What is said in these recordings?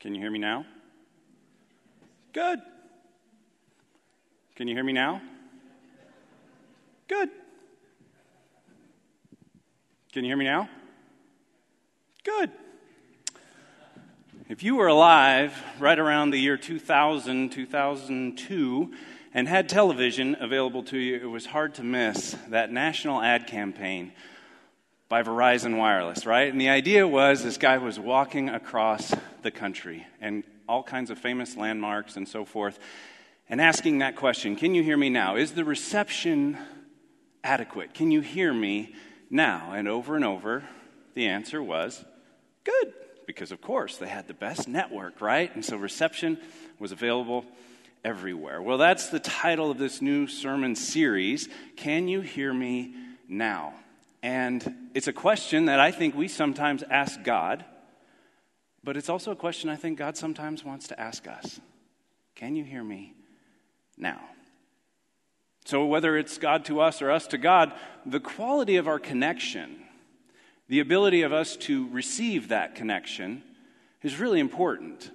Can you hear me now? Good. Can you hear me now? Good. Can you hear me now? Good. If you were alive right around the year 2000, 2002, and had television available to you, it was hard to miss that national ad campaign by Verizon Wireless, right? And the idea was this guy was walking across the country and all kinds of famous landmarks and so forth, and asking that question Can you hear me now? Is the reception adequate? Can you hear me now? And over and over, the answer was good, because of course they had the best network, right? And so reception was available everywhere. Well, that's the title of this new sermon series Can You Hear Me Now? And it's a question that I think we sometimes ask God, but it's also a question I think God sometimes wants to ask us Can you hear me now? So, whether it's God to us or us to God, the quality of our connection, the ability of us to receive that connection, is really important.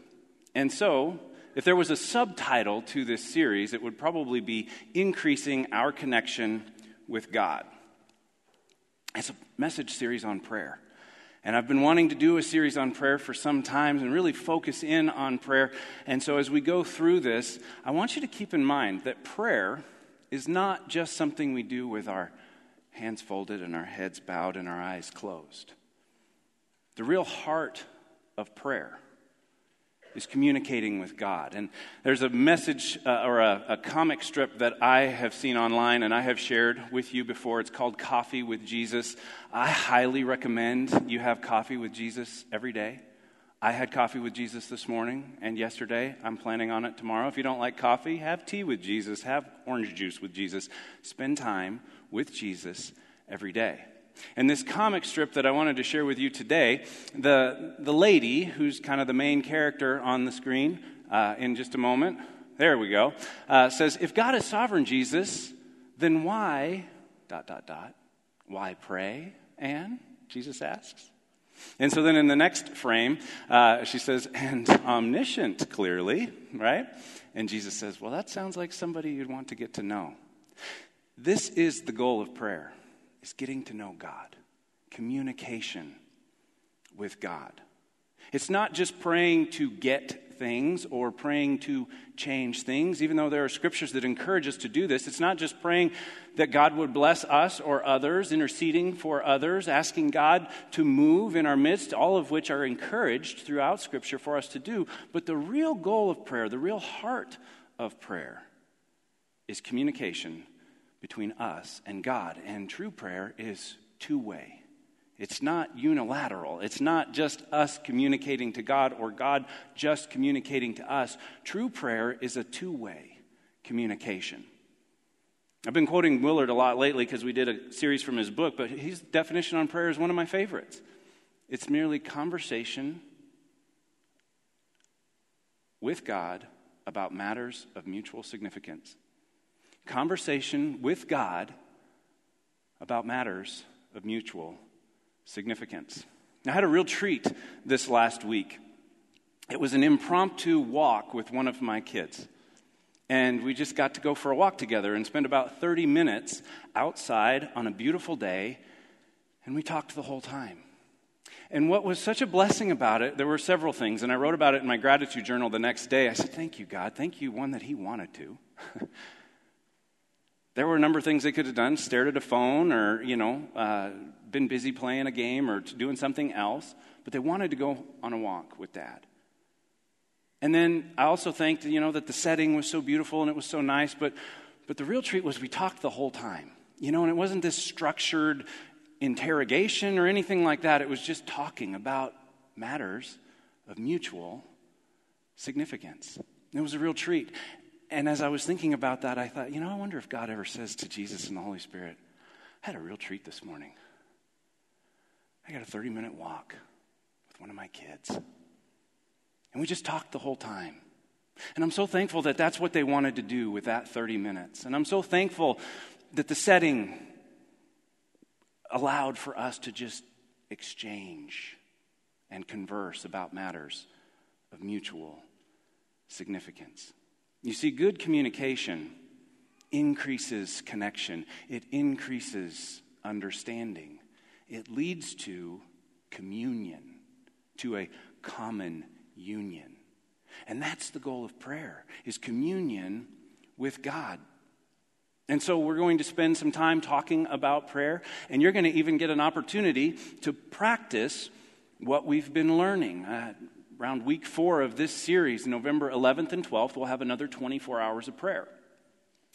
And so, if there was a subtitle to this series, it would probably be Increasing Our Connection with God. It's a message series on prayer. And I've been wanting to do a series on prayer for some time and really focus in on prayer. And so as we go through this, I want you to keep in mind that prayer is not just something we do with our hands folded and our heads bowed and our eyes closed. The real heart of prayer is communicating with God. And there's a message uh, or a, a, comic strip that I have seen online and I have shared with you before. It's called Coffee with Jesus. I highly recommend you have coffee with Jesus every day. I had coffee with Jesus this morning and yesterday. I'm planning on it tomorrow. If you don't like coffee, have tea with Jesus, have orange juice with Jesus. Spend time with Jesus every day. And this comic strip that I wanted to share with you today, the, the lady, who's kind of the main character on the screen uh, in just a moment, there we go, uh, says, If God is sovereign, Jesus, then why, dot, dot, dot, why pray? And Jesus asks. And so then in the next frame, uh, she says, and omniscient, clearly, right? And Jesus says, well, that sounds like somebody you'd want to get to know. This is the goal of prayer is getting to know God, communication with God. It's not just praying to get things or praying to change things, even though there are scriptures that encourage us to do this. It's not just praying that God would bless us or others, interceding for others, asking God to move in our midst, all of which are encouraged throughout scripture for us to do. But the real goal of prayer, the real heart of prayer, is communication between us and God. And true prayer is two way. It's not unilateral. It's not just us communicating to God or God just communicating to us. True prayer is a two way communication. I've been quoting Willard a lot lately because we did a series from his book, but his definition on prayer is one of my favorites. It's merely conversation with God about matters of mutual significance conversation with God about matters of mutual significance. I had a real treat this last week. It was an impromptu walk with one of my kids. And we just got to go for a walk together and spend about 30 minutes outside on a beautiful day. And we talked the whole time. And what was such a blessing about it, there were several things. And I wrote about it in my gratitude journal the next day. I said, Thank you, God. Thank you, one, that He wanted to. There were a number of things they could have done stared at a phone or, you know, uh, been busy playing a game or doing something else, but they wanted to go on a walk with dad. And then I also thanked, you know, that the setting was so beautiful and it was so nice, but, but the real treat was we talked the whole time, you know, and it wasn't this structured interrogation or anything like that. It was just talking about matters of mutual significance. It was a real treat and as I was thinking about that, I thought, you know, I wonder if God ever says to Jesus and the Holy Spirit, I had a real treat this morning. I got a 30 minute walk with one of my kids. And we just talked the whole time. And I'm so thankful that that's what they wanted to do with that 30 minutes. And I'm so thankful that the setting allowed for us to just exchange and converse about matters of mutual significance. You see, good communication increases connection, it increases understanding, it leads to communion, to a common union. And that's the goal of prayer is communion with God. And so we're going to spend some time talking about prayer, and you're going to even get an opportunity to practice what we've been learning. Uh, around week four of this series, November 11th and 12th, we'll have another 24 hours of prayer.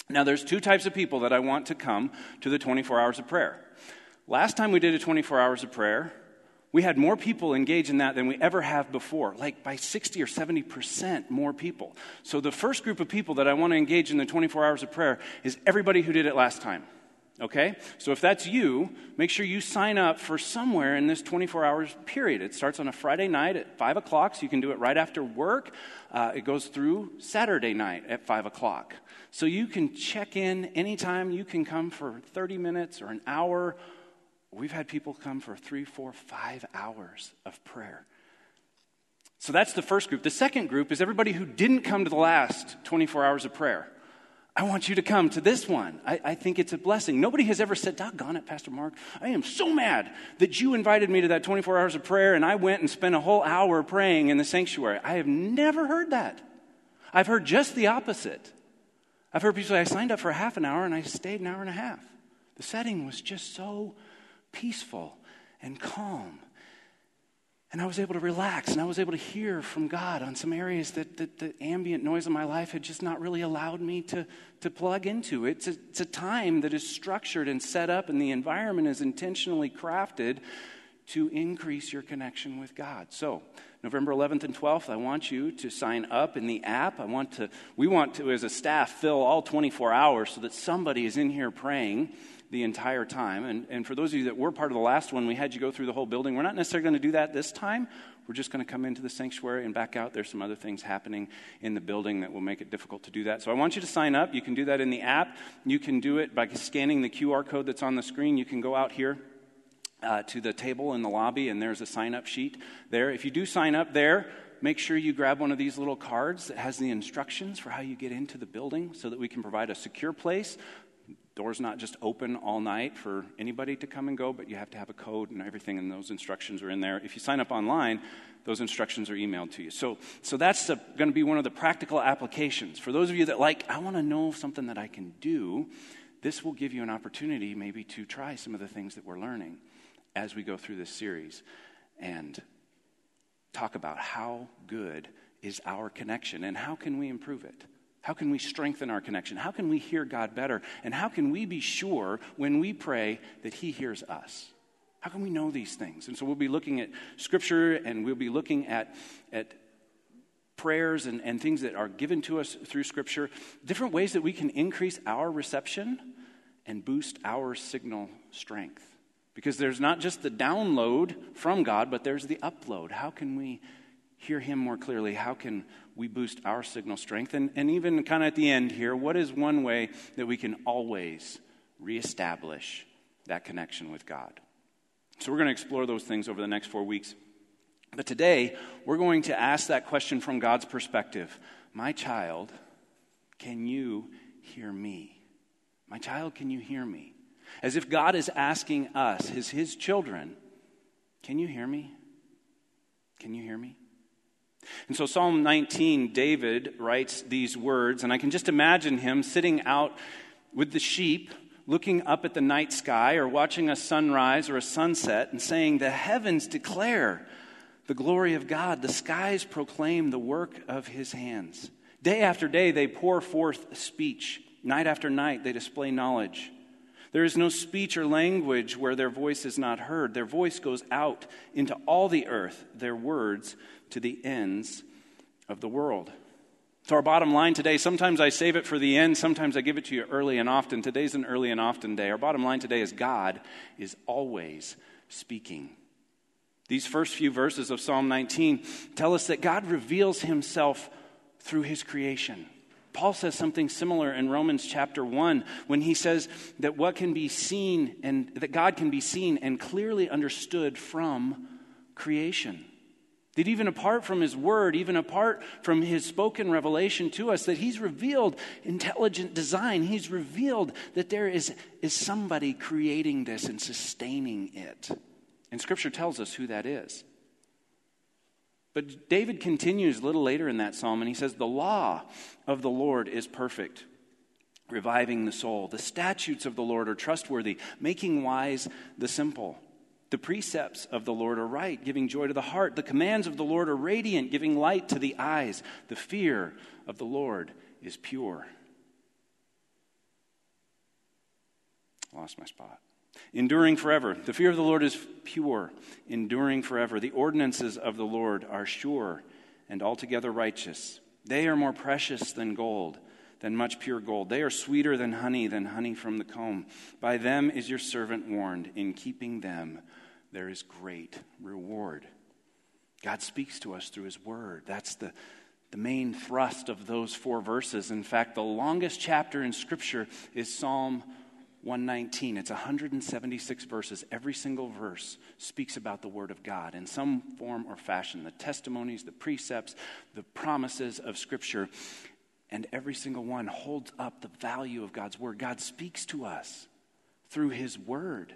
Now, there's two types of people that I want to come to the 24 hours of prayer. Last time we did a 24 hours of prayer, we had more people engage in that than we ever have before, like by 60 or 70% more people. So, the first group of people that I want to engage in the 24 hours of prayer is everybody who did it last time. Okay? So, if that's you, make sure you sign up for somewhere in this 24 hours period. It starts on a Friday night at 5 o'clock, so you can do it right after work. Uh, it goes through Saturday night at 5 o'clock. So, you can check in anytime. You can come for 30 minutes or an hour We've had people come for three, four, five hours of prayer. So that's the first group. The second group is everybody who didn't come to the last 24 hours of prayer. I want you to come to this one. I, I, think it's a blessing. Nobody has ever said, Doggone it, Pastor Mark. I am so mad that you invited me to that 24 hours of prayer and I went and spent a whole hour praying in the sanctuary. I have never heard that. I've heard just the opposite. I've heard people say, I signed up for half an hour and I stayed an hour and a half. The setting was just so peaceful and calm. And I was able to relax and I was able to hear from God on some areas that, that the ambient noise of my life had just not really allowed me to, to plug into. It's a, it's a time that is structured and set up, and the environment is intentionally crafted to increase your connection with God. So, November 11th and 12th, I want you to sign up in the app. I want to, we want to, as a staff, fill all 24 hours so that somebody is in here praying the entire time. And, and for those of you that were part of the last one, we had you go through the whole building. We're not necessarily going to do that this time. We're just going to come into the sanctuary and back out. There's some other things happening in the building that will make it difficult to do that. So I want you to sign up. You can do that in the app. You can do it by scanning the QR code that's on the screen. You can go out here. Uh, to the table in the lobby, and there's a sign up sheet there. If you do sign up there, make sure you grab one of these little cards that has the instructions for how you get into the building so that we can provide a secure place door's not just open all night for anybody to come and go, but you have to have a code and everything, and those instructions are in there. If you sign up online, those instructions are emailed to you. So, so that's going to be one of the practical applications. For those of you that like, I want to know something that I can do, this will give you an opportunity maybe to try some of the things that we're learning as we go through this series and talk about how good is our connection and how can we improve it. How can we strengthen our connection? How can we hear God better? And how can we be sure when we pray that He hears us? How can we know these things? And so we'll be looking at Scripture and we'll be looking at, at prayers and, and things that are given to us through Scripture, different ways that we can increase our reception and boost our signal strength. Because there's not just the download from God, but there's the upload. How can we hear Him more clearly? How can we boost our signal strength? And, and even kind of at the end here, what is one way that we can always reestablish that connection with God? So we're going to explore those things over the next four weeks. But today, we're going to ask that question from God's perspective My child, can you hear me? My child, can you hear me? As if God is asking us, as his children, Can you hear me? Can you hear me? And so, Psalm 19, David writes these words, and I can just imagine him sitting out with the sheep, looking up at the night sky, or watching a sunrise or a sunset, and saying, The heavens declare the glory of God, the skies proclaim the work of his hands. Day after day, they pour forth speech. Night after night, they display knowledge. There is no speech or language where their voice is not heard. Their voice goes out into all the earth, their words to the ends of the world. So, our bottom line today, sometimes I save it for the end, sometimes I give it to you early and often. Today's an early and often day. Our bottom line today is God is always speaking. These first few verses of Psalm 19 tell us that God reveals himself through his creation. Paul says something similar in Romans chapter 1 when he says that what can be seen and that God can be seen and clearly understood from creation. That even apart from his word, even apart from his spoken revelation to us, that he's revealed intelligent design. He's revealed that there is, is somebody creating this and sustaining it. And scripture tells us who that is. But David continues a little later in that psalm and he says, The law of the Lord is perfect, reviving the soul. The statutes of the Lord are trustworthy, making wise the simple. The precepts of the Lord are right, giving joy to the heart. The commands of the Lord are radiant, giving light to the eyes. The fear of the Lord is pure. Lost my spot. Enduring forever. The fear of the Lord is pure, enduring forever. The ordinances of the Lord are sure and altogether righteous. They are more precious than gold, than much pure gold. They are sweeter than honey, than honey from the comb. By them is your servant warned. In keeping them, there is great reward. God speaks to us through His Word. That's the, the main thrust of those four verses. In fact, the longest chapter in Scripture is Psalm 119. It's 176 verses. Every single verse speaks about the Word of God in some form or fashion the testimonies, the precepts, the promises of Scripture. And every single one holds up the value of God's Word. God speaks to us through His Word.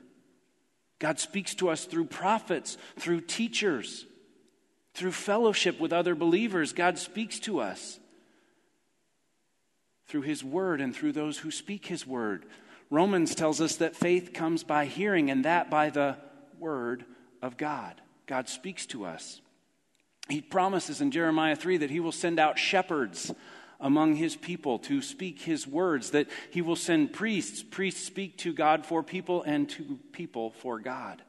God speaks to us through prophets, through teachers, through fellowship with other believers. God speaks to us through His Word and through those who speak His Word. Romans tells us that faith comes by hearing, and that by the Word of God. God speaks to us. He promises in Jeremiah 3 that He will send out shepherds among his people to speak his words, that he will send priests. Priests speak to God for people and to people for God.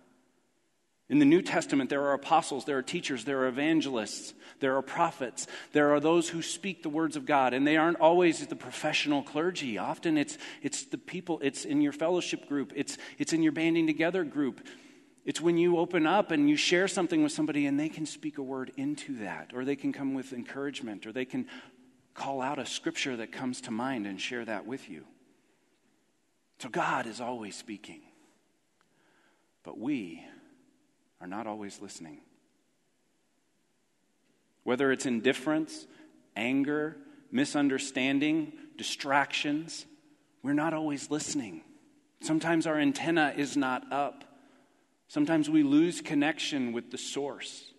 In the New Testament, there are apostles, there are teachers, there are evangelists, there are prophets, there are those who speak the words of God, and they aren't always the professional clergy. Often it's, it's the people, it's in your fellowship group, it's, it's in your banding together group. It's when you open up and you share something with somebody and they can speak a word into that, or they can come with encouragement, or they can call out a scripture that comes to mind and share that with you. So God is always speaking, but we are not always listening. Whether it's indifference, anger, misunderstanding, distractions, we're not always listening. Sometimes our antenna is not up. Sometimes we lose connection with the source.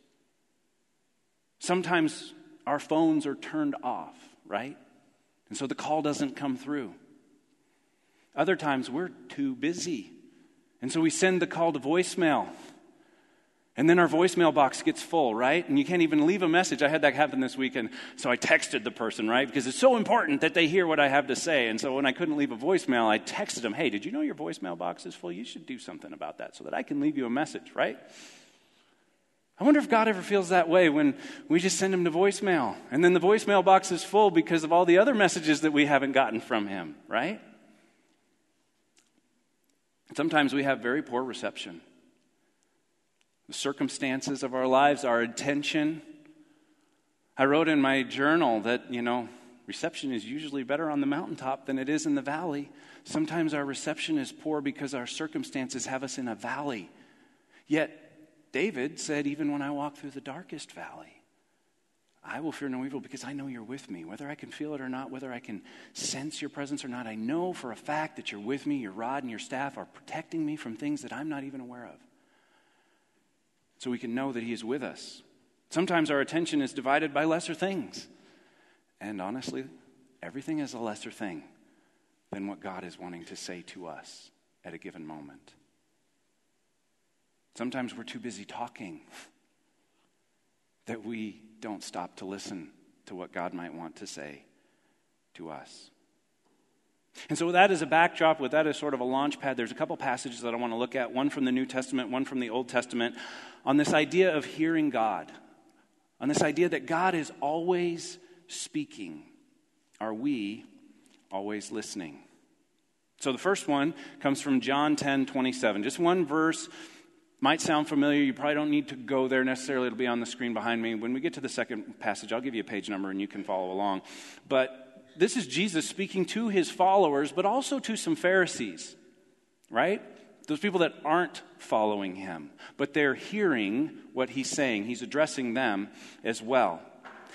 Sometimes our phones are turned off, right? And so the call doesn't come through. Other times we're too busy. And so we send the call to voicemail. And then our voicemail box gets full, right? And you can't even leave a message. I had that happen this weekend. So I texted the person, right? Because it's so important that they hear what I have to say. And so when I couldn't leave a voicemail, I texted them, hey, did you know your voicemail box is full? You should do something about that so that I can leave you a message, right? I wonder if God ever feels that way when we just send him to voicemail and then the voicemail box is full because of all the other messages that we haven't gotten from him, right? Sometimes we have very poor reception. The circumstances of our lives, our attention. I wrote in my journal that, you know, reception is usually better on the mountaintop than it is in the valley. Sometimes our reception is poor because our circumstances have us in a valley. Yet David said, Even when I walk through the darkest valley, I will fear no evil because I know you're with me. Whether I can feel it or not, whether I can sense your presence or not, I know for a fact that you're with me. Your rod and your staff are protecting me from things that I'm not even aware of. So we can know that He is with us. Sometimes our attention is divided by lesser things. And honestly, everything is a lesser thing than what God is wanting to say to us at a given moment. Sometimes we're too busy talking that we don't stop to listen to what God might want to say to us. And so, with that as a backdrop, with that as sort of a launch pad, there's a couple passages that I want to look at one from the New Testament, one from the Old Testament, on this idea of hearing God, on this idea that God is always speaking. Are we always listening? So, the first one comes from John 10 27. Just one verse might sound familiar. You probably don't need to go there necessarily. It'll be on the screen behind me. When we get to the second passage, I'll give you a page number and you can follow along. But this is Jesus speaking to his followers, but also to some Pharisees, right? those people that aren't following him, but they're hearing what he's saying. He's addressing them as well.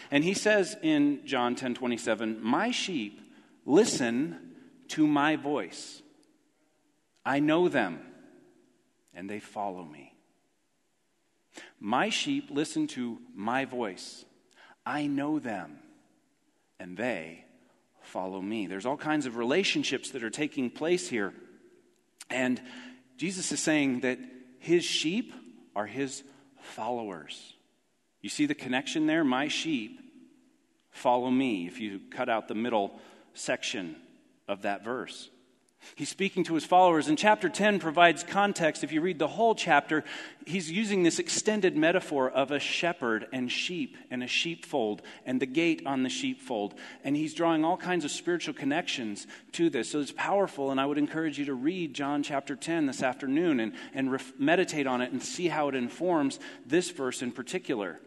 And he says in John 10 27, My sheep listen to my voice. I know them, and they follow me. My sheep listen to my voice. I know them, and they follow me. There's all kinds of relationships that are taking place here. And Jesus is saying that his sheep are his followers. You see the connection there? My sheep follow me, if you cut out the middle section of that verse. He's speaking to his followers, and chapter 10 provides context. If you read the whole chapter, he's using this extended metaphor of a shepherd and sheep and a sheepfold and the gate on the sheepfold. And he's drawing all kinds of spiritual connections to this. So it's powerful, and I would encourage you to read John chapter 10 this afternoon and, and ref- meditate on it and see how it informs this verse in particular.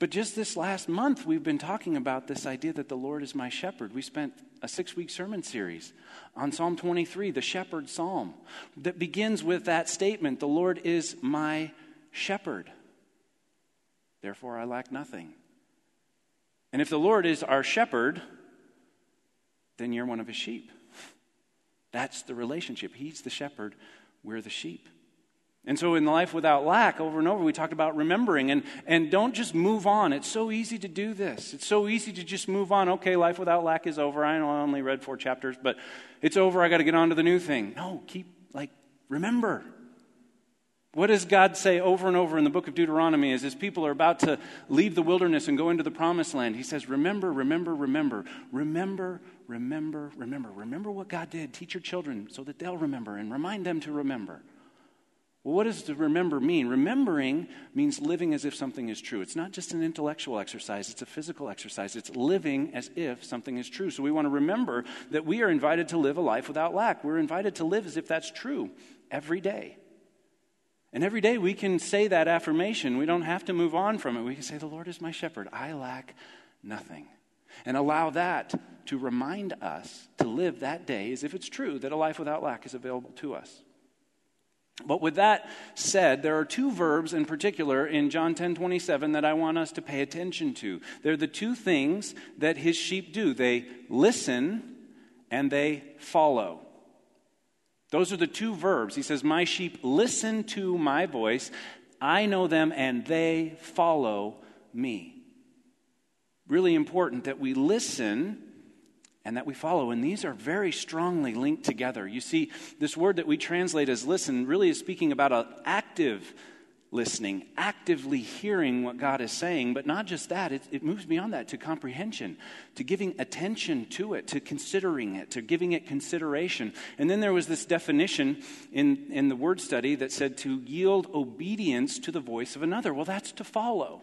But just this last month, we've been talking about this idea that the Lord is my shepherd. We spent a six week sermon series on Psalm 23, the shepherd psalm, that begins with that statement The Lord is my shepherd. Therefore, I lack nothing. And if the Lord is our shepherd, then you're one of his sheep. That's the relationship. He's the shepherd, we're the sheep. And so in Life Without Lack, over and over, we talked about remembering. And, and don't just move on. It's so easy to do this. It's so easy to just move on. Okay, Life Without Lack is over. I know I only read four chapters, but it's over. I got to get on to the new thing. No, keep, like, remember. What does God say over and over in the book of Deuteronomy as his people are about to leave the wilderness and go into the promised land? He says, Remember, remember, remember. Remember, remember, remember. Remember what God did. Teach your children so that they'll remember and remind them to remember. Well, what does to remember mean? Remembering means living as if something is true. It's not just an intellectual exercise, it's a physical exercise. It's living as if something is true. So we want to remember that we are invited to live a life without lack. We're invited to live as if that's true every day. And every day we can say that affirmation. We don't have to move on from it. We can say, The Lord is my shepherd. I lack nothing. And allow that to remind us to live that day as if it's true that a life without lack is available to us. But with that said, there are two verbs in particular in John 10 27 that I want us to pay attention to. They're the two things that his sheep do they listen and they follow. Those are the two verbs. He says, My sheep listen to my voice. I know them and they follow me. Really important that we listen and that we follow. And these are very strongly linked together. You see, this word that we translate as listen really is speaking about an active listening, actively hearing what God is saying. But not just that, it, it, moves beyond that to comprehension, to giving attention to it, to considering it, to giving it consideration. And then there was this definition in, in the word study that said to yield obedience to the voice of another. Well, that's to follow.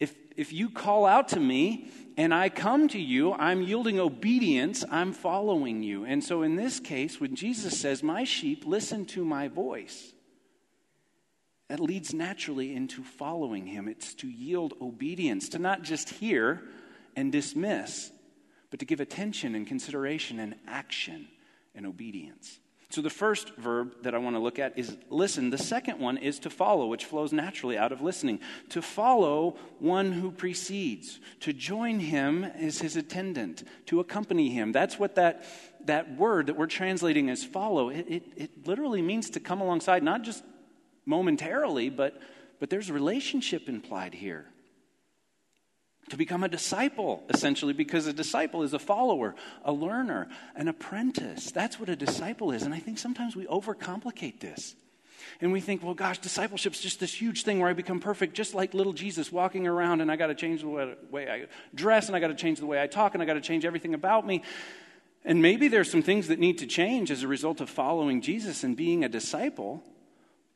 If, if you call out to me and I come to you, I'm yielding obedience, I'm following you. And so in this case, when Jesus says, My sheep listen to my voice, that leads naturally into following him. It's to yield obedience, to not just hear and dismiss, but to give attention and consideration and action and obedience. So, the first verb that I want to look at is listen. The second one is to follow, which flows naturally out of listening. To follow one who precedes. To join him as his attendant. To accompany him. That's what that, that word that we're translating as follow, it, it, it literally means to come alongside, not just momentarily, but, but there's relationship implied here to become a disciple, essentially, because a disciple is a follower, a learner, an apprentice. That's what a disciple is. And I think sometimes we overcomplicate this. And we think, well, gosh, discipleship's just this huge thing where I become perfect, just like little Jesus walking around, and I got to change the way I dress, and I got to change the way I talk, and I got to change everything about me. And maybe there's some things that need to change as a result of following Jesus and being a disciple.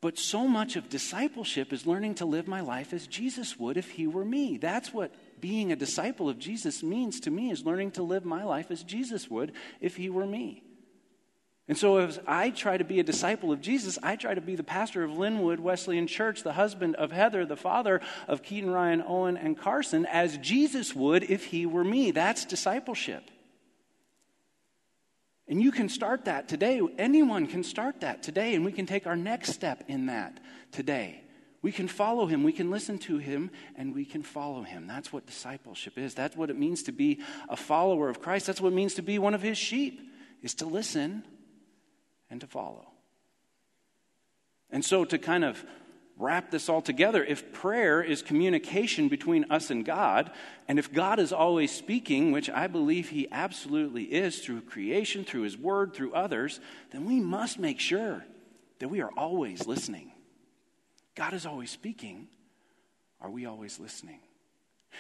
But so much of discipleship is learning to live my life as Jesus would if he were me. That's what being a disciple of Jesus means to me is learning to live my life as Jesus would if he were me. And so, as I try to be a disciple of Jesus, I try to be the pastor of Linwood Wesleyan Church, the husband of Heather, the father of Keaton, Ryan, Owen, and Carson, as Jesus would if he were me. That's discipleship. And you can start that today. Anyone can start that today, and we can take our next step in that today. We can follow him, we can listen to him, and we can follow him. That's what discipleship is. That's what it means to be a follower of Christ. That's what it means to be one of his sheep, is to listen and to follow. And so, to kind of wrap this all together, if prayer is communication between us and God, and if God is always speaking, which I believe He absolutely is through creation, through His Word, through others, then we must make sure that we are always listening. God is always speaking. Are we always listening?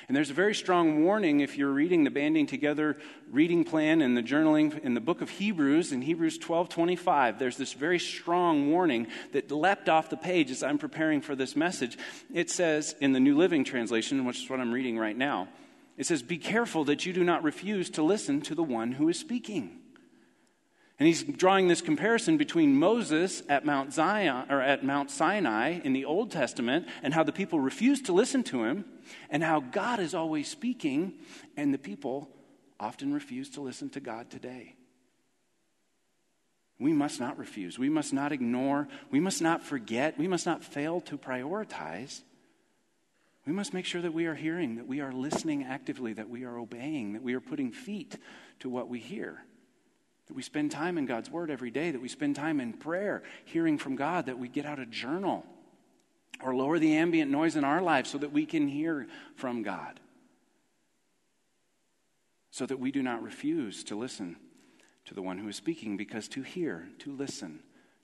And there's a very strong warning if you're reading the banding together reading plan and the journaling in the book of Hebrews, in Hebrews 12 25. There's this very strong warning that leapt off the page as I'm preparing for this message. It says in the New Living Translation, which is what I'm reading right now, it says, Be careful that you do not refuse to listen to the one who is speaking. And he's drawing this comparison between Moses at Mount Zion or at Mount Sinai in the Old Testament and how the people refused to listen to him and how God is always speaking and the people often refuse to listen to God today. We must not refuse. We must not ignore. We must not forget. We must not fail to prioritize. We must make sure that we are hearing, that we are listening actively, that we are obeying, that we are putting feet to what we hear that we spend time in God's Word every day, that we spend time in prayer, hearing from God, that we get out a journal or lower the ambient noise in our lives so that we can hear from God. So that we do not refuse to listen to the one who is speaking, because to hear, to listen,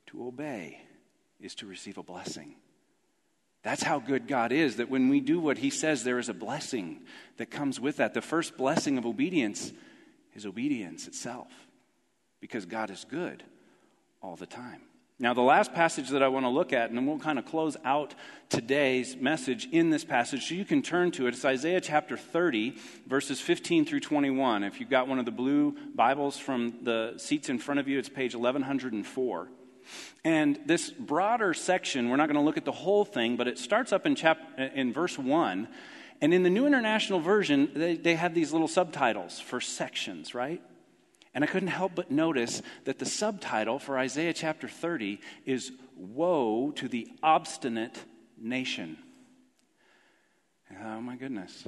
to obey is to receive a blessing. That's how good God is, that when we do what He says, there is a blessing that comes with that. The first blessing of obedience is obedience itself because God is good all the time. Now, the last passage that I want to look at, and then we'll kind of close out today's message in this passage, so you can turn to it. It's Isaiah chapter 30, verses 15 through 21. If you've got one of the blue Bibles from the seats in front of you, it's page 1104. And this broader section, we're not going to look at the whole thing, but it starts up in, chap- in verse 1. And in the New International Version, they, they have these little subtitles for sections, right? And I couldn't help but notice that the subtitle for Isaiah chapter 30 is Woe to the Obstinate Nation. Oh my goodness.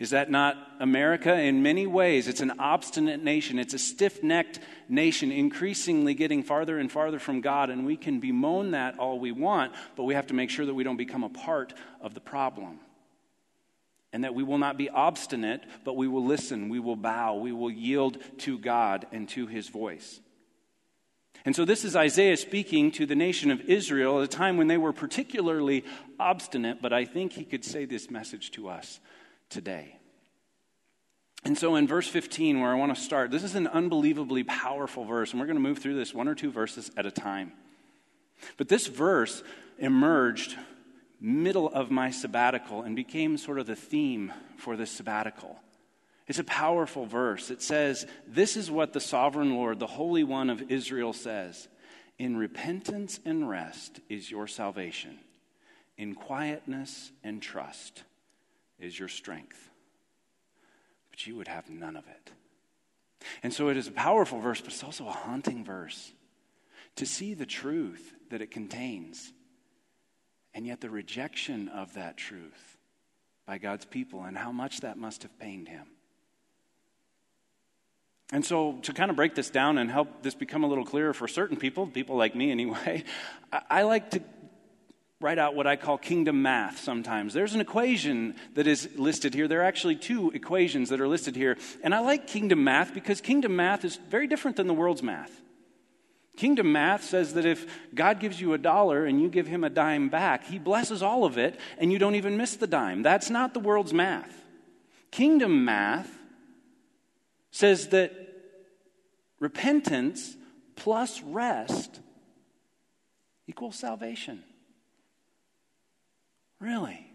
Is that not America? In many ways, it's an obstinate nation. It's a stiff necked nation, increasingly getting farther and farther from God. And we can bemoan that all we want, but we have to make sure that we don't become a part of the problem and that we will not be obstinate, but we will listen, we will bow, we will yield to God and to his voice. And so, this is Isaiah speaking to the nation of Israel at a time when they were particularly obstinate, but I think he could say this message to us today. And so, in verse 15, where I want to start, this is an unbelievably powerful verse, and we're going to move through this one or two verses at a time. But this verse emerged middle of my sabbatical and became sort of the theme for this sabbatical. It's a powerful verse. It says, This is what the sovereign Lord, the Holy One of Israel, says In repentance and rest is your salvation, in quietness and trust is your strength. But you would have none of it. And so it is a powerful verse, but it's also a haunting verse. To see the truth that it contains and yet the rejection of that truth by God's people and how much that must have pained him. And so, to kind of break this down and help this become a little clearer for certain people, people like me anyway, I like to write out what I call kingdom math sometimes. There's an equation that is listed here. There are actually two equations that are listed here. And I like kingdom math because kingdom math is very different than the world's math. Kingdom math says that if God gives you a dollar and you give him a dime back, he blesses all of it and you don't even miss the dime. That's not the world's math. Kingdom math says that repentance plus rest equals salvation. Really?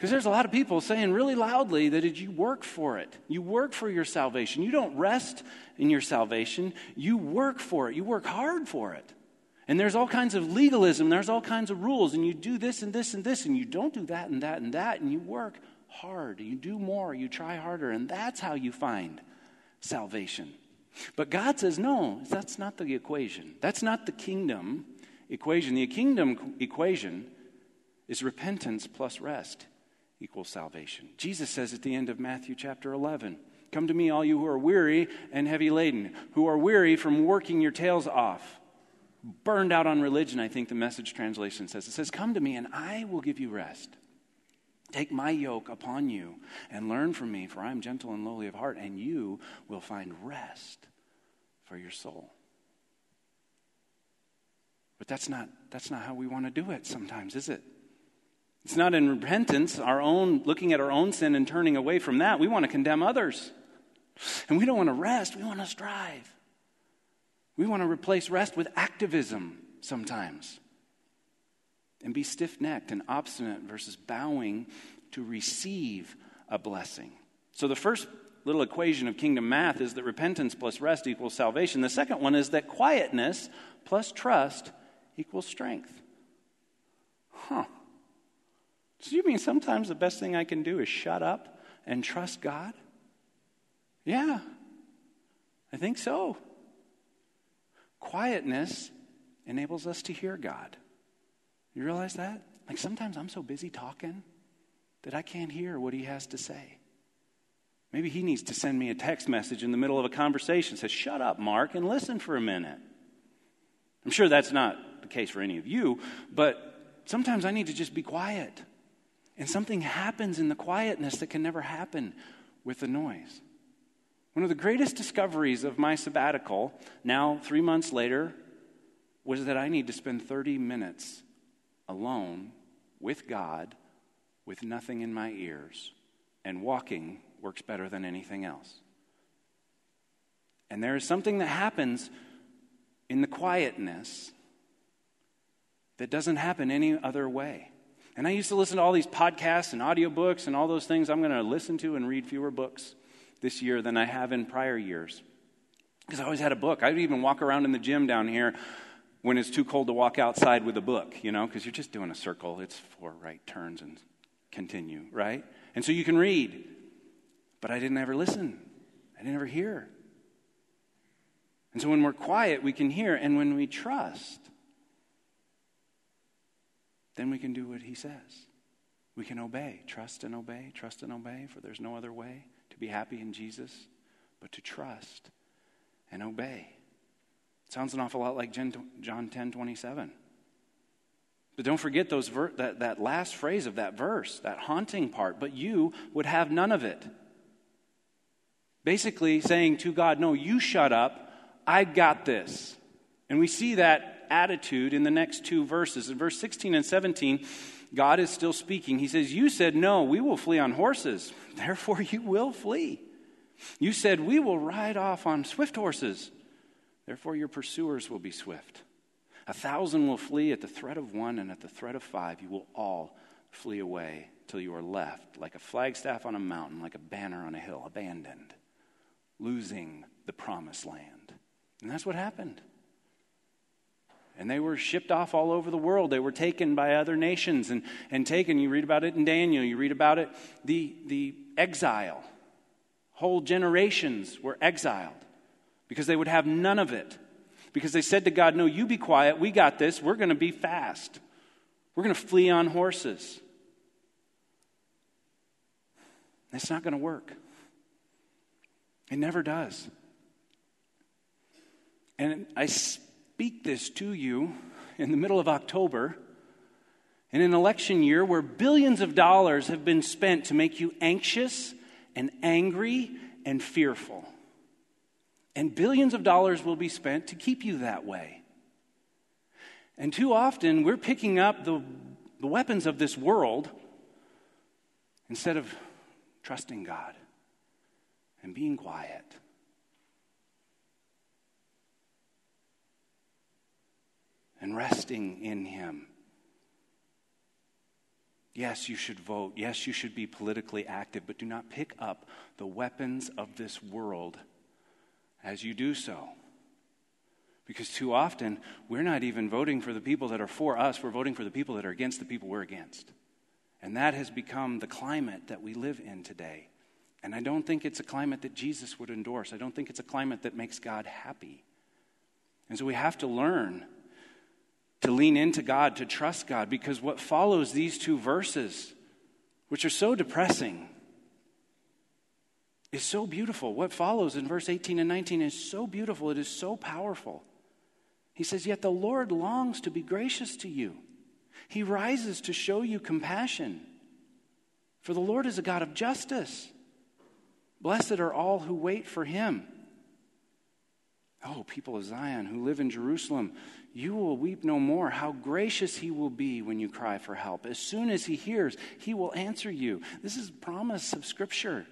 Because there's a lot of people saying really loudly that you work for it. You work for your salvation. You don't rest in your salvation, you work for it. You work hard for it. And there's all kinds of legalism, there's all kinds of rules, and you do this and this and this, and you don't do that and that and that, and you work hard. You do more, you try harder, and that's how you find salvation. But God says, no, that's not the equation. That's not the kingdom equation. The kingdom equation is repentance plus rest equals salvation. Jesus says at the end of Matthew chapter 11, Come to me, all you who are weary and heavy laden, who are weary from working your tails off. Burned out on religion, I think the message translation says. It says, Come to me and I will give you rest. Take my yoke upon you and learn from me, for I am gentle and lowly of heart, and you will find rest for your soul. But that's not, that's not how we want to do it sometimes, is it? It's not in repentance, our own looking at our own sin and turning away from that. We want to condemn others. And we don't want to rest, we want to strive. We want to replace rest with activism sometimes and be stiff necked and obstinate versus bowing to receive a blessing. So, the first little equation of kingdom math is that repentance plus rest equals salvation. The second one is that quietness plus trust equals strength. Huh. So, you mean sometimes the best thing I can do is shut up and trust God? Yeah, I think so. Quietness enables us to hear God. You realize that? Like sometimes I'm so busy talking that I can't hear what he has to say. Maybe he needs to send me a text message in the middle of a conversation says, Shut up, Mark, and listen for a minute. I'm sure that's not the case for any of you, but sometimes I need to just be quiet. And something happens in the quietness that can never happen with the noise. One of the greatest discoveries of my sabbatical, now three months later, was that I need to spend 30 minutes alone with God with nothing in my ears, and walking works better than anything else. And there is something that happens in the quietness that doesn't happen any other way. And I used to listen to all these podcasts and audiobooks and all those things. I'm going to listen to and read fewer books this year than I have in prior years. Because I always had a book. I'd even walk around in the gym down here when it's too cold to walk outside with a book, you know, because you're just doing a circle. It's four right turns and continue, right? And so you can read. But I didn't ever listen, I didn't ever hear. And so when we're quiet, we can hear. And when we trust, then we can do what he says. We can obey. Trust and obey, trust and obey, for there's no other way to be happy in Jesus but to trust and obey. It sounds an awful lot like John 10 27. But don't forget those ver- that, that last phrase of that verse, that haunting part. But you would have none of it. Basically saying to God, No, you shut up. I got this. And we see that attitude in the next two verses. In verse 16 and 17, God is still speaking. He says, You said, No, we will flee on horses. Therefore, you will flee. You said, We will ride off on swift horses. Therefore, your pursuers will be swift. A thousand will flee at the threat of one, and at the threat of five, you will all flee away till you are left like a flagstaff on a mountain, like a banner on a hill, abandoned, losing the promised land. And that's what happened. And they were shipped off all over the world. They were taken by other nations and, and taken. You read about it in Daniel, you read about it, the, the exile. Whole generations were exiled because they would have none of it because they said to God, No, you be quiet. We got this. We're going to be fast. We're going to flee on horses. It's not going to work. It never does. And I speak this to you in the middle of October, in an election year where billions of dollars have been spent to make you anxious and angry and fearful. And billions of dollars will be spent to keep you that way. And too often, we're picking up the, the weapons of this world instead of trusting God and being quiet. And resting in Him. Yes, you should vote. Yes, you should be politically active, but do not pick up the weapons of this world as you do so. Because too often, we're not even voting for the people that are for us, we're voting for the people that are against the people we're against. And that has become the climate that we live in today And I don't think it's a climate that Jesus would endorse. I don't think it's a climate that makes God happy. And so we have to learn to lean into God, to trust God, because what follows these two verses, which are so depressing, is so beautiful. What follows in verse 18 and 19 is so beautiful, it is so powerful. He says, Yet the Lord longs to be gracious to you, He rises to show you compassion. For the Lord is a God of justice. Blessed are all who wait for Him. Oh, people of Zion who live in Jerusalem, you will weep no more. How gracious he will be when you cry for help. As soon as he hears, he will answer you. This is promise of Scripture.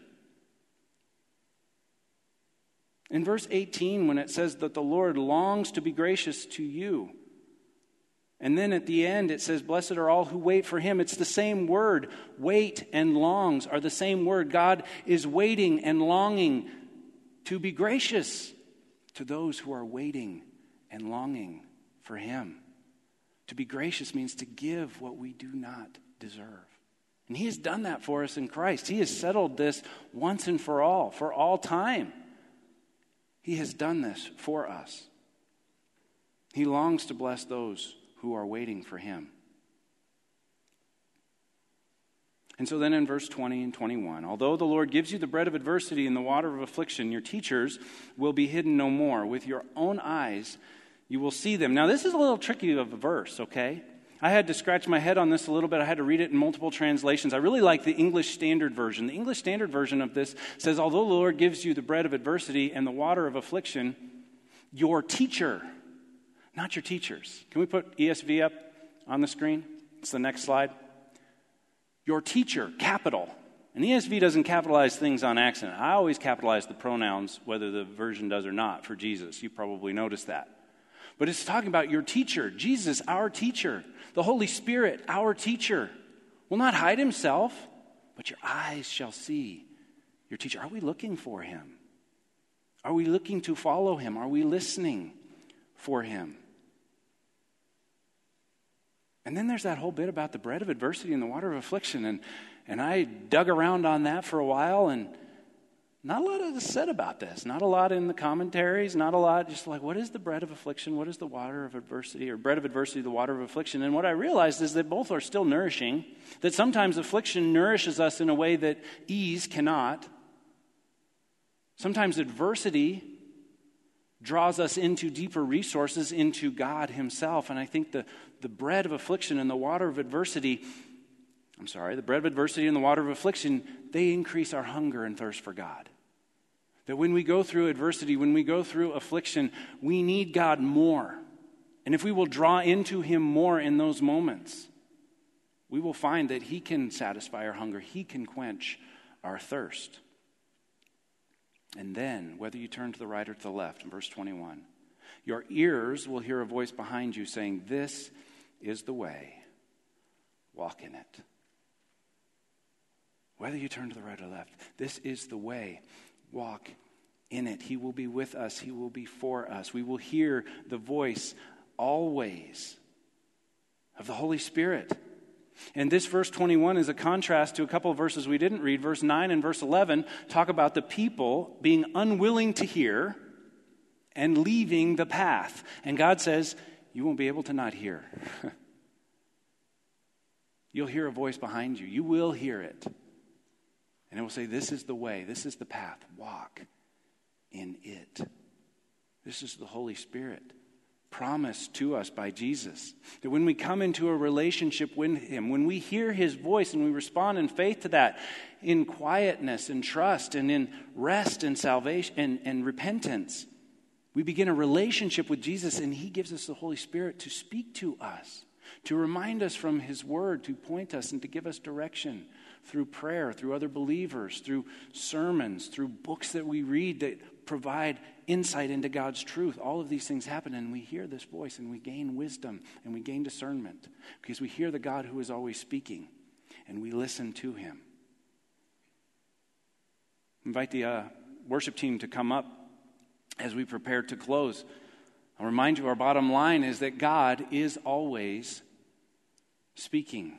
In verse 18, when it says that the Lord longs to be gracious to you, and then at the end it says, Blessed are all who wait for him. It's the same word. Wait and longs are the same word. God is waiting and longing to be gracious to those who are waiting and longing for him. To be gracious means to give what we do not deserve. And he has done that for us in Christ. He has settled this once and for all, for all time. He has done this for us. He longs to bless those who are waiting for him. And so then in verse 20 and 21, although the Lord gives you the bread of adversity and the water of affliction, your teachers will be hidden no more. With your own eyes, you will see them. Now, this is a little tricky of a verse, okay? I had to scratch my head on this a little bit. I had to read it in multiple translations. I really like the English Standard Version. The English Standard Version of this says, Although the Lord gives you the bread of adversity and the water of affliction, your teacher, not your teachers. Can we put ESV up on the screen? It's the next slide. Your teacher, capital. And the ESV doesn't capitalize things on accident. I always capitalize the pronouns, whether the version does or not, for Jesus. You probably noticed that. But it's talking about your teacher, Jesus, our teacher, the Holy Spirit, our teacher, will not hide himself, but your eyes shall see your teacher. Are we looking for him? Are we looking to follow him? Are we listening for him? And then there's that whole bit about the bread of adversity and the water of affliction. And, and I dug around on that for a while and not a lot is said about this. Not a lot in the commentaries. Not a lot. Just like, what is the bread of affliction? What is the water of adversity? Or bread of adversity, the water of affliction? And what I realized is that both are still nourishing. That sometimes affliction nourishes us in a way that ease cannot. Sometimes adversity draws us into deeper resources, into God Himself. And I think the, the bread of affliction and the water of adversity I'm sorry, the bread of adversity and the water of affliction, they increase our hunger and thirst for God. That when we go through adversity, when we go through affliction, we need God more. And if we will draw into Him more in those moments, we will find that He can satisfy our hunger, He can quench our thirst. And then, whether you turn to the right or to the left, in verse 21, your ears will hear a voice behind you saying, This is the way, walk in it. Whether you turn to the right or left, this is the way. Walk in it. He will be with us, He will be for us. We will hear the voice always of the Holy Spirit. And this verse 21 is a contrast to a couple of verses we didn't read. Verse 9 and verse 11 talk about the people being unwilling to hear and leaving the path. And God says, You won't be able to not hear. You'll hear a voice behind you. You will hear it. And it will say, This is the way, this is the path. Walk in it. This is the Holy Spirit promised to us by Jesus. That when we come into a relationship with Him, when we hear His voice and we respond in faith to that, in quietness and trust and in rest and salvation and, and repentance, we begin a relationship with Jesus and He gives us the Holy Spirit to speak to us, to remind us from His Word, to point us and to give us direction through prayer, through other believers, through sermons, through books that we read that provide insight into God's truth. All of these things happen, and we hear this voice, and we gain wisdom, and we gain discernment because we hear the God who is always speaking, and we listen to him. Invite the uh, worship team to come up as we prepare to close. I'll remind you our bottom line is that God is always speaking.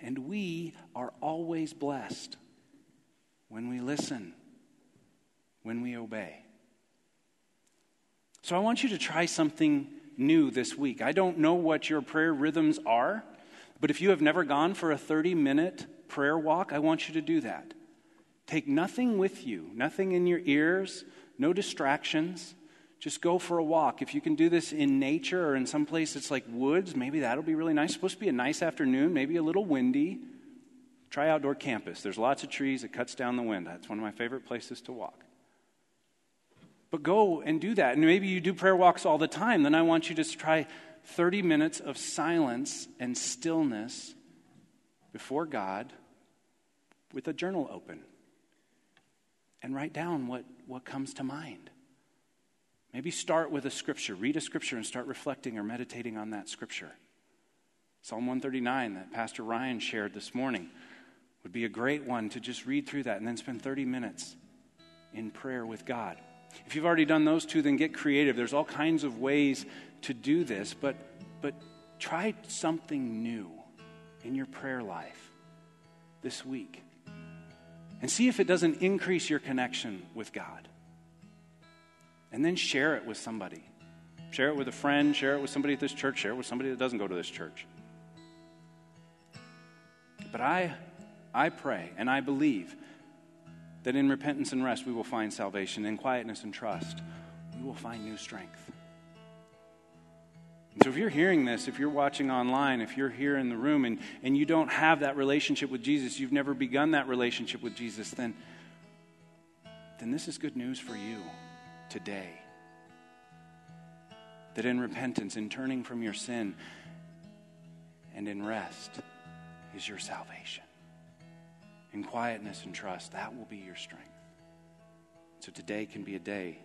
And we are always blessed. when we listen, when we obey. So I want you to try something new this week. I don't know what your prayer rhythms are, but if you have never gone for a 30 minute prayer walk, I want you to do that. Take nothing with you, nothing in your ears, no distractions. Just go for a walk. If you can do this in nature or in some place it's like woods, maybe that'll be really nice. It's supposed to be a nice afternoon, maybe a little windy. Try outdoor campus. There's lots of trees, it cuts down the wind. That's one of my favorite places to walk. But go and do that. And maybe you do prayer walks all the time. Then I want you to try 30 minutes of silence and stillness before God with a journal open and write down what, what comes to mind. Maybe start with a scripture, read a scripture and start reflecting or meditating on that scripture. Psalm 139 that Pastor Ryan shared this morning would be a great one to just read through that and then spend 30 minutes in prayer with God. If you've already done those two, then get creative. There's all kinds of ways to do this, but, but try something new in your prayer life this week and see if it doesn't increase your connection with God. And then share it with somebody. Share it with a friend, share it with somebody at this church, share it with somebody that doesn't go to this church. But I, I pray and I believe that in repentance and rest we will find salvation, in quietness and trust we will find new strength. And so if you're hearing this, if you're watching online, if you're here in the room and, and you don't have that relationship with Jesus, you've never begun that relationship with Jesus, then, then this is good news for you today. That in repentance, in turning from your sin, and in rest is your salvation. In quietness and trust, that will be your strength. So today can be a day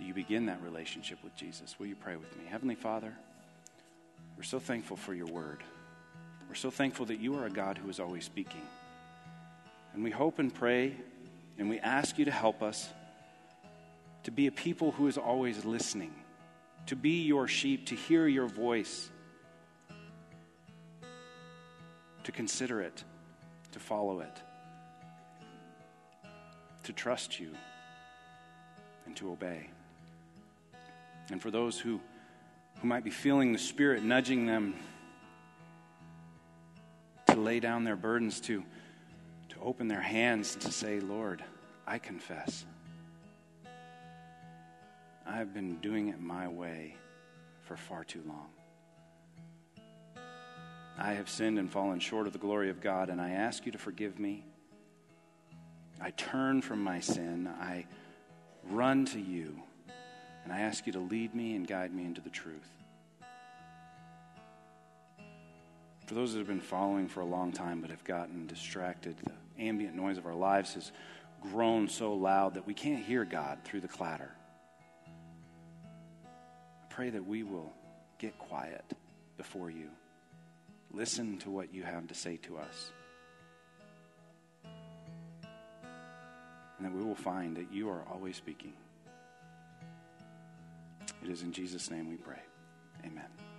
that you begin that relationship with Jesus. Will you pray with me? Heavenly Father, we're so thankful for your word. We're so thankful that you are a God who is always speaking. And we hope and pray and we ask you to help us to be a people who is always listening, to be your sheep, to hear your voice, to consider it, to follow it, to trust you, and to obey. And for those who, who might be feeling the Spirit nudging them to lay down their burdens, to, to open their hands to say, Lord, I confess. I have been doing it my way for far too long. I have sinned and fallen short of the glory of God, and I ask you to forgive me. I turn from my sin. I run to you. And I ask you to lead me and guide me into the truth. For those that have been following for a long time but have gotten distracted, the ambient noise of our lives has grown so loud that we can't hear God through the clatter. I pray that we will get quiet before you, listen to what you have to say to us. And that we will find that you are always speaking. It is in Jesus' name we pray. Amen.